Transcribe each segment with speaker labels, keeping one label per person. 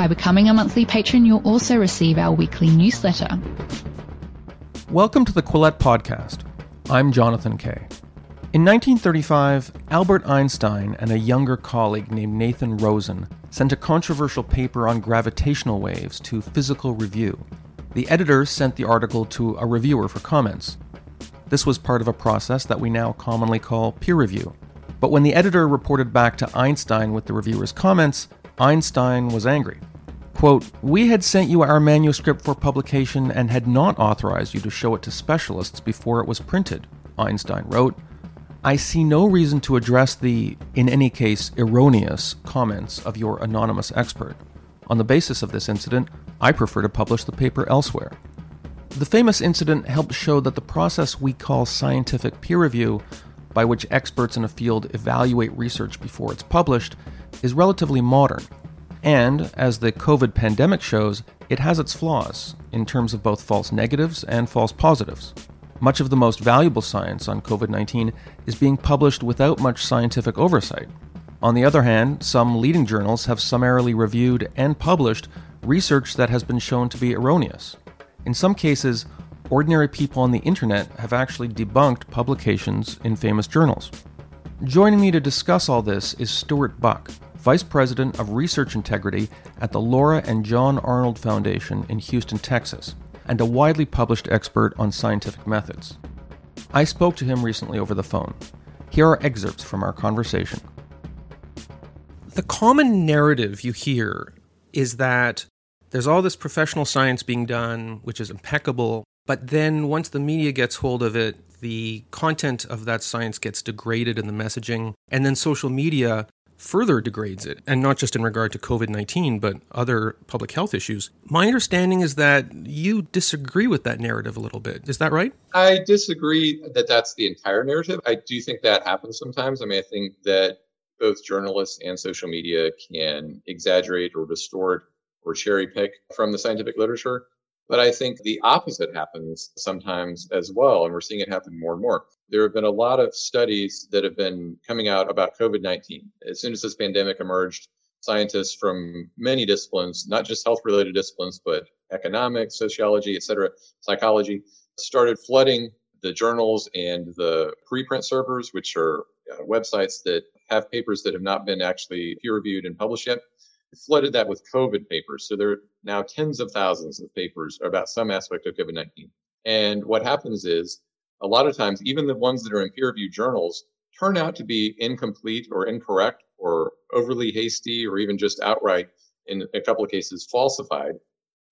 Speaker 1: By becoming a monthly patron, you'll also receive our weekly newsletter.
Speaker 2: Welcome to the Quillette Podcast. I'm Jonathan Kay. In 1935, Albert Einstein and a younger colleague named Nathan Rosen sent a controversial paper on gravitational waves to Physical Review. The editor sent the article to a reviewer for comments. This was part of a process that we now commonly call peer review. But when the editor reported back to Einstein with the reviewer's comments, Einstein was angry. Quote, We had sent you our manuscript for publication and had not authorized you to show it to specialists before it was printed, Einstein wrote. I see no reason to address the, in any case, erroneous comments of your anonymous expert. On the basis of this incident, I prefer to publish the paper elsewhere. The famous incident helped show that the process we call scientific peer review, by which experts in a field evaluate research before it's published, is relatively modern and, as the COVID pandemic shows, it has its flaws in terms of both false negatives and false positives. Much of the most valuable science on COVID 19 is being published without much scientific oversight. On the other hand, some leading journals have summarily reviewed and published research that has been shown to be erroneous. In some cases, ordinary people on the internet have actually debunked publications in famous journals. Joining me to discuss all this is Stuart Buck, Vice President of Research Integrity at the Laura and John Arnold Foundation in Houston, Texas, and a widely published expert on scientific methods. I spoke to him recently over the phone. Here are excerpts from our conversation.
Speaker 3: The common narrative you hear is that there's all this professional science being done, which is impeccable, but then once the media gets hold of it, the content of that science gets degraded in the messaging, and then social media further degrades it, and not just in regard to COVID 19, but other public health issues. My understanding is that you disagree with that narrative a little bit. Is that right?
Speaker 4: I disagree that that's the entire narrative. I do think that happens sometimes. I mean, I think that both journalists and social media can exaggerate or distort or cherry pick from the scientific literature. But I think the opposite happens sometimes as well. And we're seeing it happen more and more. There have been a lot of studies that have been coming out about COVID 19. As soon as this pandemic emerged, scientists from many disciplines, not just health related disciplines, but economics, sociology, et cetera, psychology, started flooding the journals and the preprint servers, which are uh, websites that have papers that have not been actually peer reviewed and published yet flooded that with COVID papers. So there are now tens of thousands of papers about some aspect of COVID 19. And what happens is a lot of times, even the ones that are in peer reviewed journals turn out to be incomplete or incorrect or overly hasty or even just outright, in a couple of cases, falsified.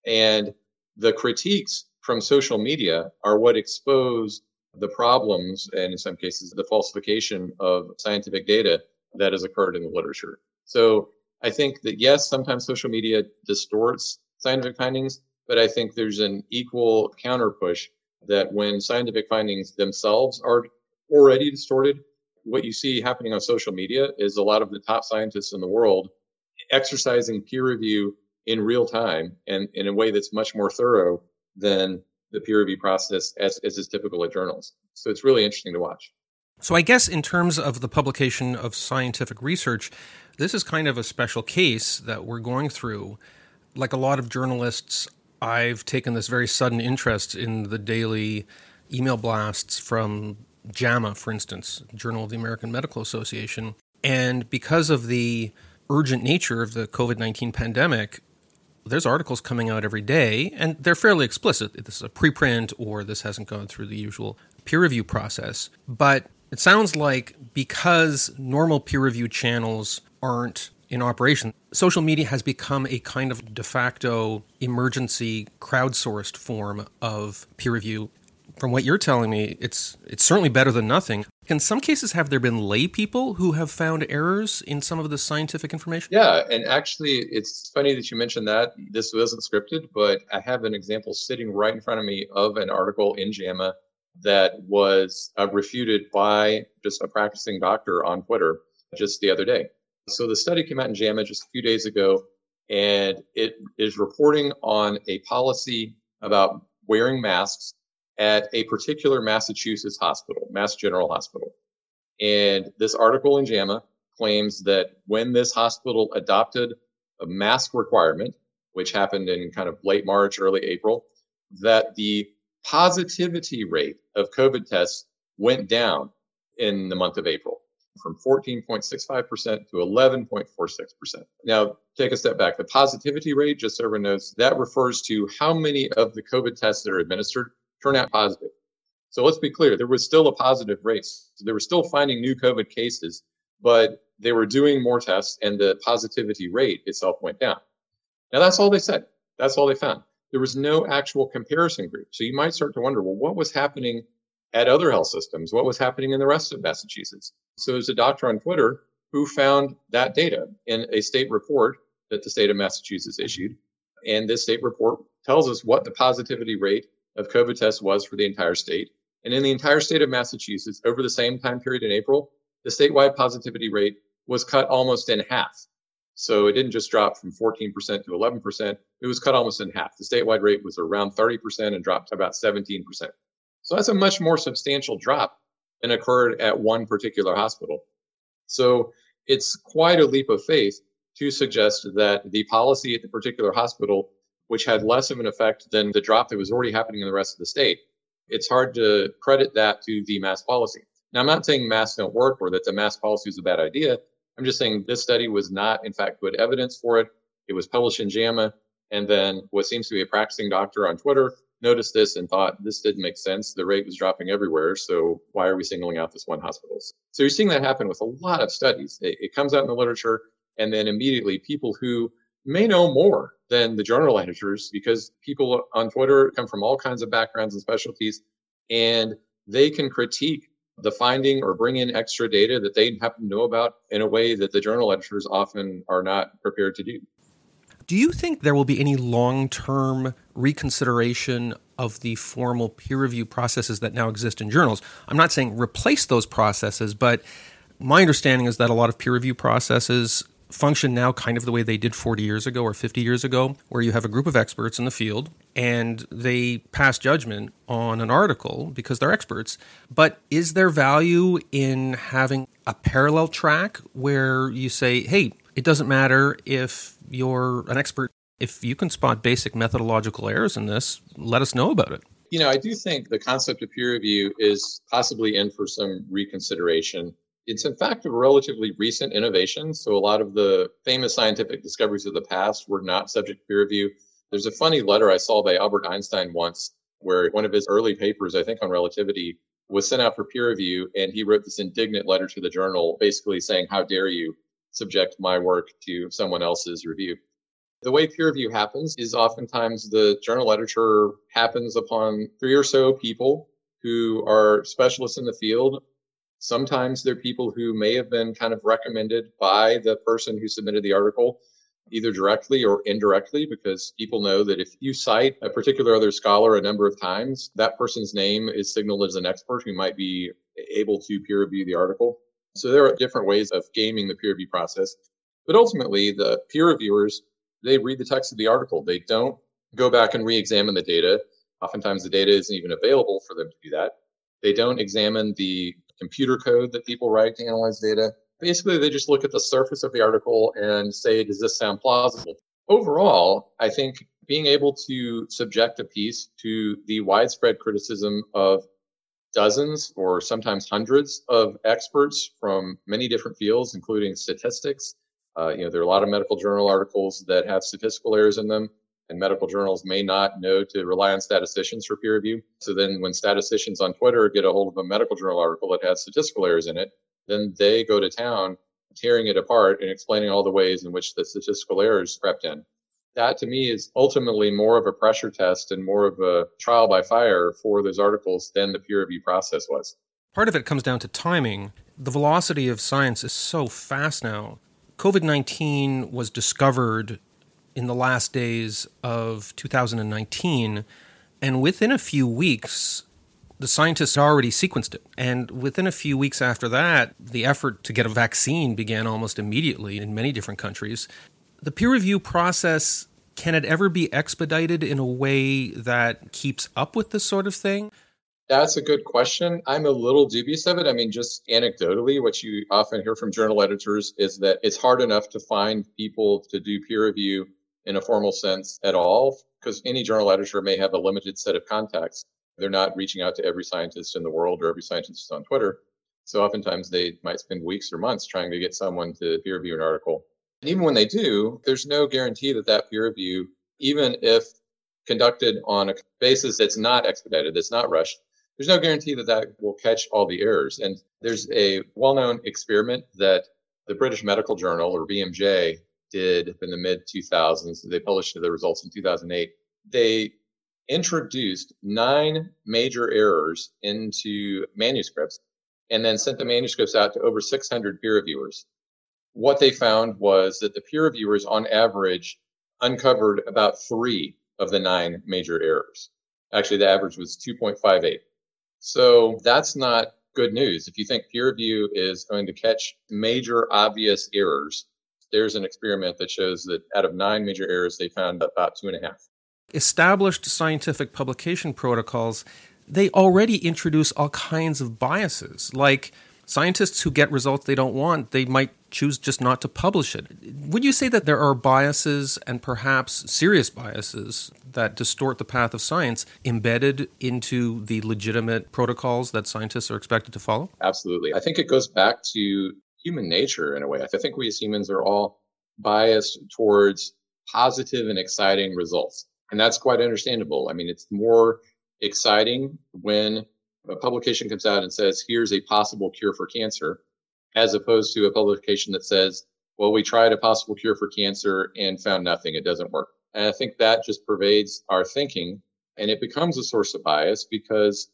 Speaker 4: And the critiques from social media are what expose the problems and in some cases the falsification of scientific data that has occurred in the literature. So I think that yes, sometimes social media distorts scientific findings, but I think there's an equal counter push that when scientific findings themselves are already distorted, what you see happening on social media is a lot of the top scientists in the world exercising peer review in real time and in a way that's much more thorough than the peer review process as, as is typical at journals. So it's really interesting to watch.
Speaker 3: So I guess in terms of the publication of scientific research, this is kind of a special case that we're going through. Like a lot of journalists, I've taken this very sudden interest in the daily email blasts from JAMA, for instance, Journal of the American Medical Association. And because of the urgent nature of the COVID 19 pandemic, there's articles coming out every day, and they're fairly explicit. This is a preprint, or this hasn't gone through the usual peer review process. But it sounds like because normal peer review channels aren't in operation. Social media has become a kind of de facto emergency crowdsourced form of peer review. from what you're telling me, it's it's certainly better than nothing. In some cases, have there been lay people who have found errors in some of the scientific information?
Speaker 4: Yeah, and actually, it's funny that you mentioned that. This wasn't scripted, but I have an example sitting right in front of me of an article in JAMA that was uh, refuted by just a practicing doctor on Twitter just the other day. So the study came out in JAMA just a few days ago, and it is reporting on a policy about wearing masks at a particular Massachusetts hospital, Mass General Hospital. And this article in JAMA claims that when this hospital adopted a mask requirement, which happened in kind of late March, early April, that the positivity rate of COVID tests went down in the month of April from 14.65% to 11.46%. Now, take a step back. The positivity rate, just so everyone knows, that refers to how many of the COVID tests that are administered turn out positive. So let's be clear, there was still a positive rate. So they were still finding new COVID cases, but they were doing more tests and the positivity rate itself went down. Now that's all they said. That's all they found. There was no actual comparison group. So you might start to wonder, well, what was happening at other health systems? What was happening in the rest of Massachusetts? So there's a doctor on Twitter who found that data in a state report that the state of Massachusetts issued. And this state report tells us what the positivity rate of COVID tests was for the entire state. And in the entire state of Massachusetts, over the same time period in April, the statewide positivity rate was cut almost in half. So it didn't just drop from 14% to 11%, it was cut almost in half. The statewide rate was around 30% and dropped to about 17%. So that's a much more substantial drop than occurred at one particular hospital. So it's quite a leap of faith to suggest that the policy at the particular hospital which had less of an effect than the drop that was already happening in the rest of the state. It's hard to credit that to the mask policy. Now, I'm not saying masks don't work or that the mask policy is a bad idea. I'm just saying this study was not, in fact, good evidence for it. It was published in JAMA. And then what seems to be a practicing doctor on Twitter noticed this and thought this didn't make sense. The rate was dropping everywhere. So why are we singling out this one hospital? So you're seeing that happen with a lot of studies. It, it comes out in the literature and then immediately people who may know more than the journal editors because people on Twitter come from all kinds of backgrounds and specialties, and they can critique the finding or bring in extra data that they happen to know about in a way that the journal editors often are not prepared to do.
Speaker 3: Do you think there will be any long term reconsideration of the formal peer review processes that now exist in journals? I'm not saying replace those processes, but my understanding is that a lot of peer review processes function now kind of the way they did 40 years ago or 50 years ago, where you have a group of experts in the field and they pass judgment on an article because they're experts. But is there value in having a parallel track where you say, hey, it doesn't matter if you're an expert, if you can spot basic methodological errors in this, let us know about it?
Speaker 4: You know, I do think the concept of peer review is possibly in for some reconsideration it's in fact a relatively recent innovation. So a lot of the famous scientific discoveries of the past were not subject to peer review. There's a funny letter I saw by Albert Einstein once where one of his early papers, I think on relativity, was sent out for peer review. And he wrote this indignant letter to the journal, basically saying, How dare you subject my work to someone else's review? The way peer review happens is oftentimes the journal editor happens upon three or so people who are specialists in the field Sometimes they're people who may have been kind of recommended by the person who submitted the article, either directly or indirectly, because people know that if you cite a particular other scholar a number of times, that person's name is signaled as an expert who might be able to peer review the article. So there are different ways of gaming the peer review process. But ultimately, the peer reviewers, they read the text of the article. They don't go back and re-examine the data. Oftentimes the data isn't even available for them to do that. They don't examine the computer code that people write to analyze data. Basically, they just look at the surface of the article and say, does this sound plausible? Overall, I think being able to subject a piece to the widespread criticism of dozens or sometimes hundreds of experts from many different fields, including statistics. Uh, you know, there are a lot of medical journal articles that have statistical errors in them and medical journals may not know to rely on statisticians for peer review. So then when statisticians on Twitter get a hold of a medical journal article that has statistical errors in it, then they go to town tearing it apart and explaining all the ways in which the statistical errors crept in. that to me is ultimately more of a pressure test and more of a trial by fire for those articles than the peer review process was.
Speaker 3: Part of it comes down to timing. The velocity of science is so fast now. COVID 19 was discovered in the last days of 2019, and within a few weeks, the scientists already sequenced it. And within a few weeks after that, the effort to get a vaccine began almost immediately in many different countries. The peer review process can it ever be expedited in a way that keeps up with this sort of thing?
Speaker 4: That's a good question. I'm a little dubious of it. I mean, just anecdotally, what you often hear from journal editors is that it's hard enough to find people to do peer review in a formal sense at all, because any journal editor may have a limited set of contacts. They're not reaching out to every scientist in the world or every scientist on Twitter. So oftentimes they might spend weeks or months trying to get someone to peer review an article. And even when they do, there's no guarantee that that peer review, even if conducted on a basis that's not expedited, that's not rushed, there's no guarantee that that will catch all the errors. And there's a well known experiment that the British Medical Journal or BMJ did in the mid 2000s. They published the results in 2008. They introduced nine major errors into manuscripts and then sent the manuscripts out to over 600 peer reviewers what they found was that the peer reviewers on average uncovered about three of the nine major errors. Actually, the average was 2.58. So that's not good news. If you think peer review is going to catch major obvious errors, there's an experiment that shows that out of nine major errors, they found about two and a half.
Speaker 3: Established scientific publication protocols, they already introduce all kinds of biases, like scientists who get results they don't want, they might choose just not to publish it. Would you say that there are biases and perhaps serious biases that distort the path of science embedded into the legitimate protocols that scientists are expected to follow?
Speaker 4: Absolutely. I think it goes back to human nature in a way. I think we as humans are all biased towards positive and exciting results. And that's quite understandable. I mean, it's more exciting when a publication comes out and says, here's a possible cure for cancer, as opposed to a publication that says, well, we tried a possible cure for cancer and found nothing. It doesn't work. And I think that just pervades our thinking and it becomes a source of bias because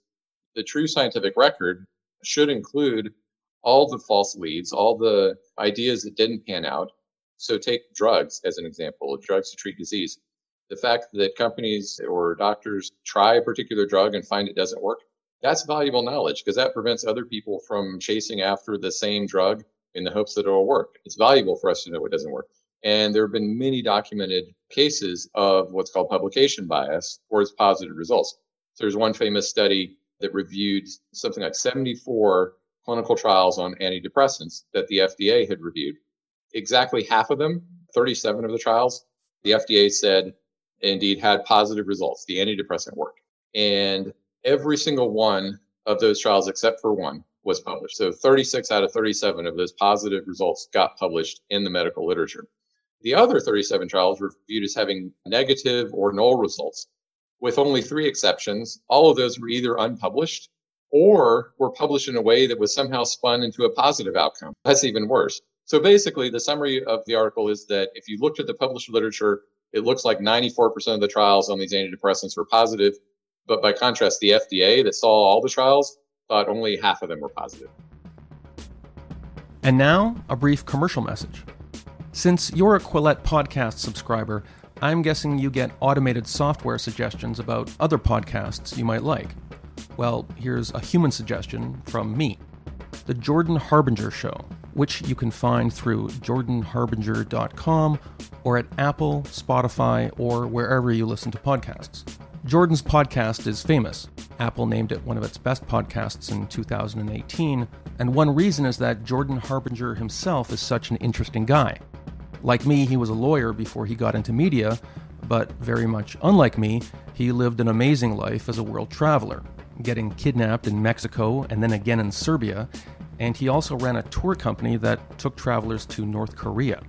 Speaker 4: the true scientific record should include all the false leads, all the ideas that didn't pan out. So take drugs as an example, drugs to treat disease. The fact that companies or doctors try a particular drug and find it doesn't work that's valuable knowledge because that prevents other people from chasing after the same drug in the hopes that it'll work. It's valuable for us to know what doesn't work. And there have been many documented cases of what's called publication bias towards positive results. So there's one famous study that reviewed something like 74 clinical trials on antidepressants that the FDA had reviewed. Exactly half of them, 37 of the trials, the FDA said indeed had positive results. The antidepressant worked. And every single one of those trials, except for one, was published. So 36 out of 37 of those positive results got published in the medical literature. The other 37 trials were viewed as having negative or null results, with only three exceptions. All of those were either unpublished or were published in a way that was somehow spun into a positive outcome. That's even worse. So basically, the summary of the article is that if you looked at the published literature, it looks like 94% of the trials on these antidepressants were positive, but by contrast, the FDA that saw all the trials thought only half of them were positive.
Speaker 2: And now, a brief commercial message. Since you're a Quillette podcast subscriber, I'm guessing you get automated software suggestions about other podcasts you might like. Well, here's a human suggestion from me The Jordan Harbinger Show, which you can find through jordanharbinger.com or at Apple, Spotify, or wherever you listen to podcasts. Jordan's podcast is famous. Apple named it one of its best podcasts in 2018, and one reason is that Jordan Harbinger himself is such an interesting guy. Like me, he was a lawyer before he got into media, but very much unlike me, he lived an amazing life as a world traveler, getting kidnapped in Mexico and then again in Serbia, and he also ran a tour company that took travelers to North Korea.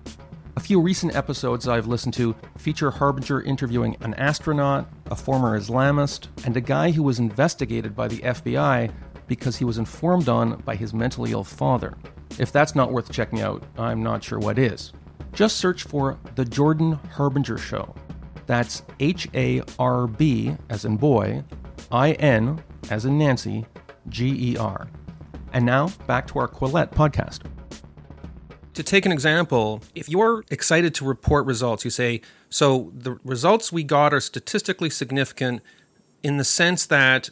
Speaker 2: A few recent episodes I've listened to feature Harbinger interviewing an astronaut, a former Islamist, and a guy who was investigated by the FBI because he was informed on by his mentally ill father. If that's not worth checking out, I'm not sure what is. Just search for The Jordan Harbinger Show. That's H A R B as in boy, I N as in Nancy, G E R. And now back to our Quillette podcast.
Speaker 3: To take an example, if you're excited to report results, you say, so the results we got are statistically significant in the sense that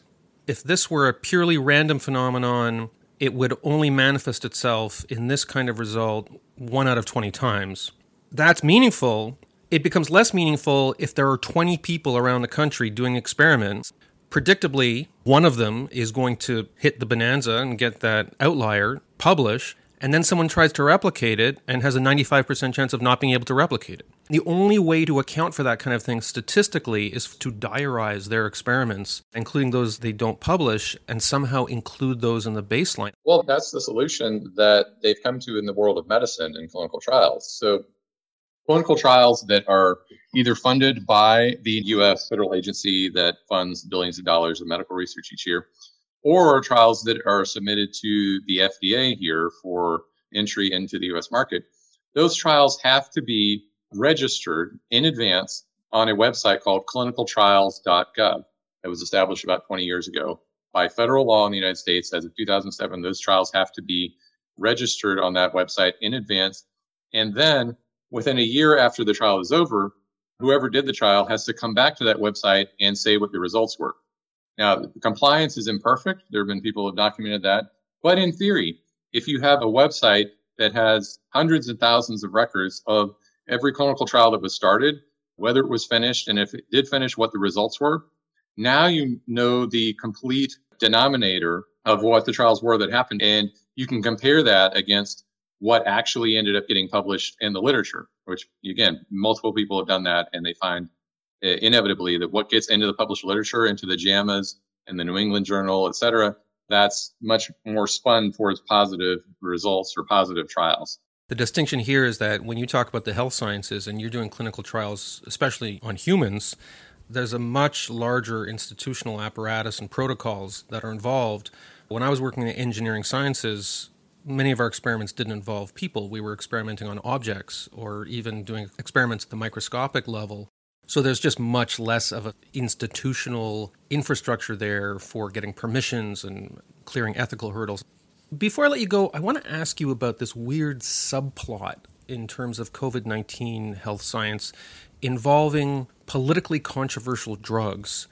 Speaker 3: if this were a purely random phenomenon, it would only manifest itself in this kind of result one out of 20 times. That's meaningful. It becomes less meaningful if there are 20 people around the country doing experiments. Predictably, one of them is going to hit the bonanza and get that outlier, publish, and then someone tries to replicate it and has a 95% chance of not being able to replicate it. The only way to account for that kind of thing statistically is to diarize their experiments, including those they don't publish, and somehow include those in the baseline.
Speaker 4: Well, that's the solution that they've come to in the world of medicine and clinical trials. So, clinical trials that are either funded by the US federal agency that funds billions of dollars of medical research each year, or trials that are submitted to the FDA here for entry into the US market, those trials have to be registered in advance on a website called clinicaltrials.gov that was established about 20 years ago. By federal law in the United States, as of 2007, those trials have to be registered on that website in advance. And then within a year after the trial is over, whoever did the trial has to come back to that website and say what the results were. Now, compliance is imperfect. There have been people who have documented that. But in theory, if you have a website that has hundreds and thousands of records of every clinical trial that was started, whether it was finished, and if it did finish, what the results were, now you know the complete denominator of what the trials were that happened. And you can compare that against what actually ended up getting published in the literature, which again, multiple people have done that and they find inevitably that what gets into the published literature, into the JAMAs and the New England Journal, et cetera, that's much more spun towards positive results or positive trials.
Speaker 3: The distinction here is that when you talk about the health sciences and you're doing clinical trials, especially on humans, there's a much larger institutional apparatus and protocols that are involved. When I was working in engineering sciences, many of our experiments didn't involve people. We were experimenting on objects or even doing experiments at the microscopic level so there's just much less of an institutional infrastructure there for getting permissions and clearing ethical hurdles. Before I let you go, I want to ask you about this weird subplot in terms of COVID 19 health science involving politically controversial drugs.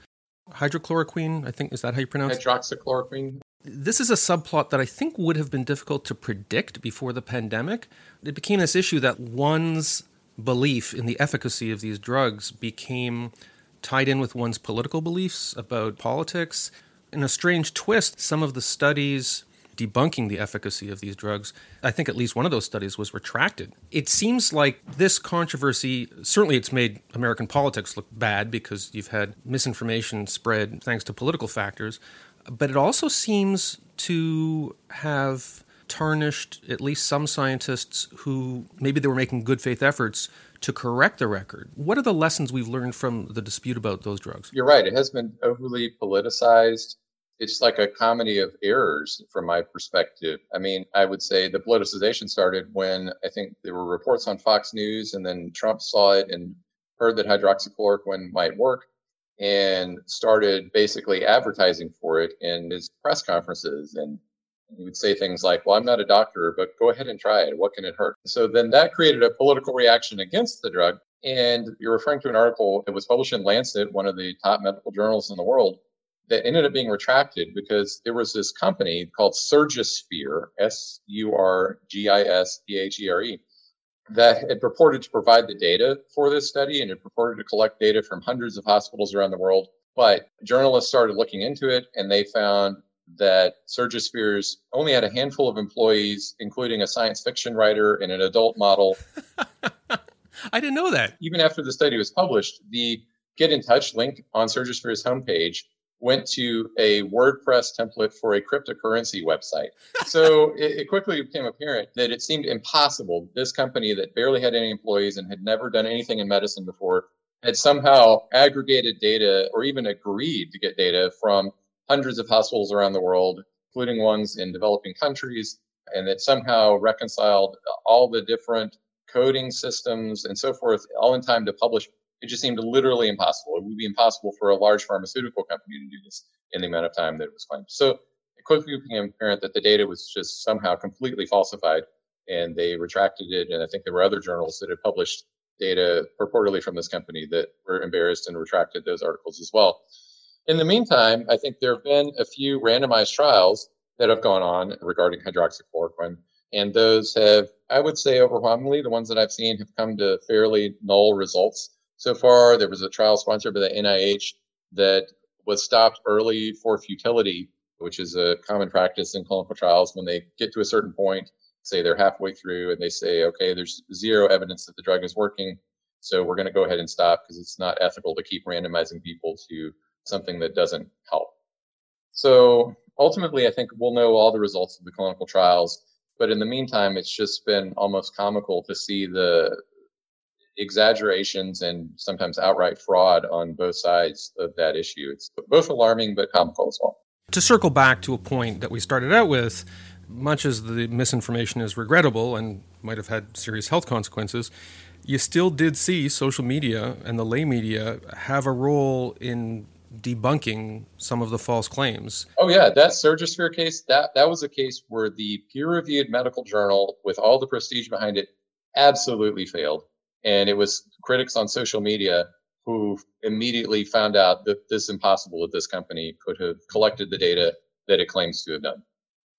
Speaker 3: Hydrochloroquine, I think, is that how you pronounce
Speaker 4: it? Hydroxychloroquine.
Speaker 3: This is a subplot that I think would have been difficult to predict before the pandemic. It became this issue that one's belief in the efficacy of these drugs became tied in with one's political beliefs about politics. In a strange twist, some of the studies debunking the efficacy of these drugs, I think at least one of those studies was retracted. It seems like this controversy, certainly it's made American politics look bad because you've had misinformation spread thanks to political factors, but it also seems to have tarnished at least some scientists who maybe they were making good faith efforts to correct the record. What are the lessons we've learned from the dispute about those drugs?
Speaker 4: You're right. It has been overly politicized. It's like a comedy of errors from my perspective. I mean, I would say the politicization started when I think there were reports on Fox News, and then Trump saw it and heard that hydroxychloroquine might work and started basically advertising for it in his press conferences and would say things like, Well, I'm not a doctor, but go ahead and try it. What can it hurt? So then that created a political reaction against the drug. And you're referring to an article that was published in Lancet, one of the top medical journals in the world, that ended up being retracted because there was this company called Surgisphere, S U R G I S P H E R E, that had purported to provide the data for this study and had purported to collect data from hundreds of hospitals around the world. But journalists started looking into it and they found that Surgispheres only had a handful of employees, including a science fiction writer and an adult model.
Speaker 3: I didn't know that.
Speaker 4: Even after the study was published, the Get in Touch link on Surgisphere's homepage went to a WordPress template for a cryptocurrency website. So it, it, quickly became apparent that it seemed impossible. This company that barely had any employees and had never done anything in medicine before had somehow aggregated data or even agreed to get data from hundreds of hospitals around the world, including ones in developing countries, and that somehow reconciled all the different coding systems, and so forth, all in time to publish. It just seemed literally impossible. It would be impossible for a large pharmaceutical company to do this in the amount of time that it was claimed. So it quickly became apparent that the data was just somehow completely falsified, and they retracted it. And I think there were other journals that had published data purportedly from this company that were embarrassed and retracted those articles as well. In the meantime, I think there have been a few randomized trials that have gone on regarding hydroxychloroquine. And those have, I would say, overwhelmingly, the ones that I've seen have come to fairly null results. So far, there was a trial sponsored by the NIH that was stopped early for futility, which is a common practice in clinical trials when they get to a certain point, say they're halfway through and they say, okay, there's zero evidence that the drug is working. So we're going to go ahead and stop because it's not ethical to keep randomizing people to something that doesn't help. So ultimately, I think we'll know all the results of the clinical trials. But in the meantime, it's just been almost comical to see the exaggerations and sometimes outright fraud on both sides of that issue. It's both alarming but comical as well.
Speaker 3: To circle back to a point that we started out with, much as the misinformation is regrettable and might have had serious health consequences, you still did see social media and the lay media have a role in debunking some of the false claims.
Speaker 4: Oh yeah, that Surgisphere case, that that was a case where the peer-reviewed medical journal with all the prestige behind it absolutely failed. And it was critics on social media who immediately found out that this impossible that this company could have collected the data that it claims to have done.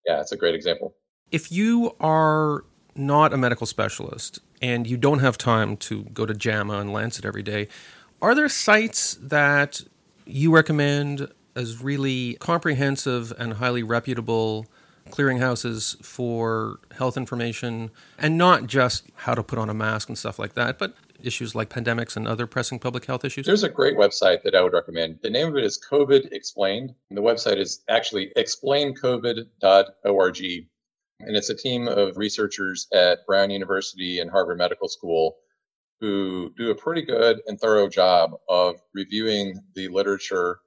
Speaker 4: Yeah, it's a great example.
Speaker 3: If you are not a medical specialist and you don't have time to go to JAMA and Lancet every day, are there sites that you recommend as really comprehensive and highly reputable clearinghouses for health information and not just how to put on a mask and stuff like that, but issues like pandemics and other pressing public health issues?
Speaker 4: There's a great website that I would recommend. The name of it is COVID Explained. And the website is actually explaincovid.org. And it's a team of researchers at Brown University and Harvard Medical School who do a pretty good and thorough job of reviewing the literature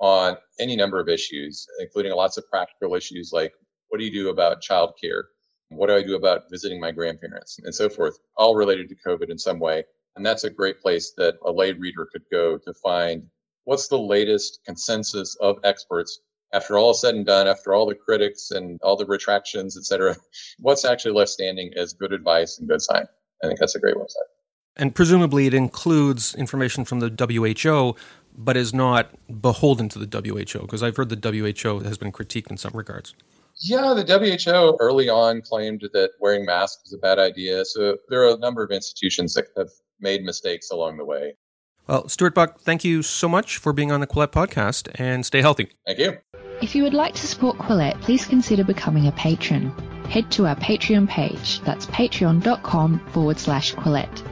Speaker 4: on any number of issues, including lots of practical issues like what do you do about childcare? What do I do about visiting my grandparents and so forth, all related to COVID in some way. And that's a great place that a lay reader could go to find what's the latest consensus of experts after all is said and done, after all the critics and all the retractions, et cetera, what's actually left standing as good advice and good science. I think that's a great website.
Speaker 3: And presumably it includes information from the WHO, but is not beholden to the WHO, because I've heard the WHO has been critiqued in some regards.
Speaker 4: Yeah, the WHO early on claimed that wearing masks is a bad idea. So there are a number of institutions that have made mistakes along the way.
Speaker 3: Well, Stuart Buck, thank you so much for being on the Quillette podcast and stay healthy.
Speaker 4: Thank you.
Speaker 1: If you would like to support Quillette, please consider becoming a patron. Head to our Patreon page. That's patreon.com forward slash Quillette.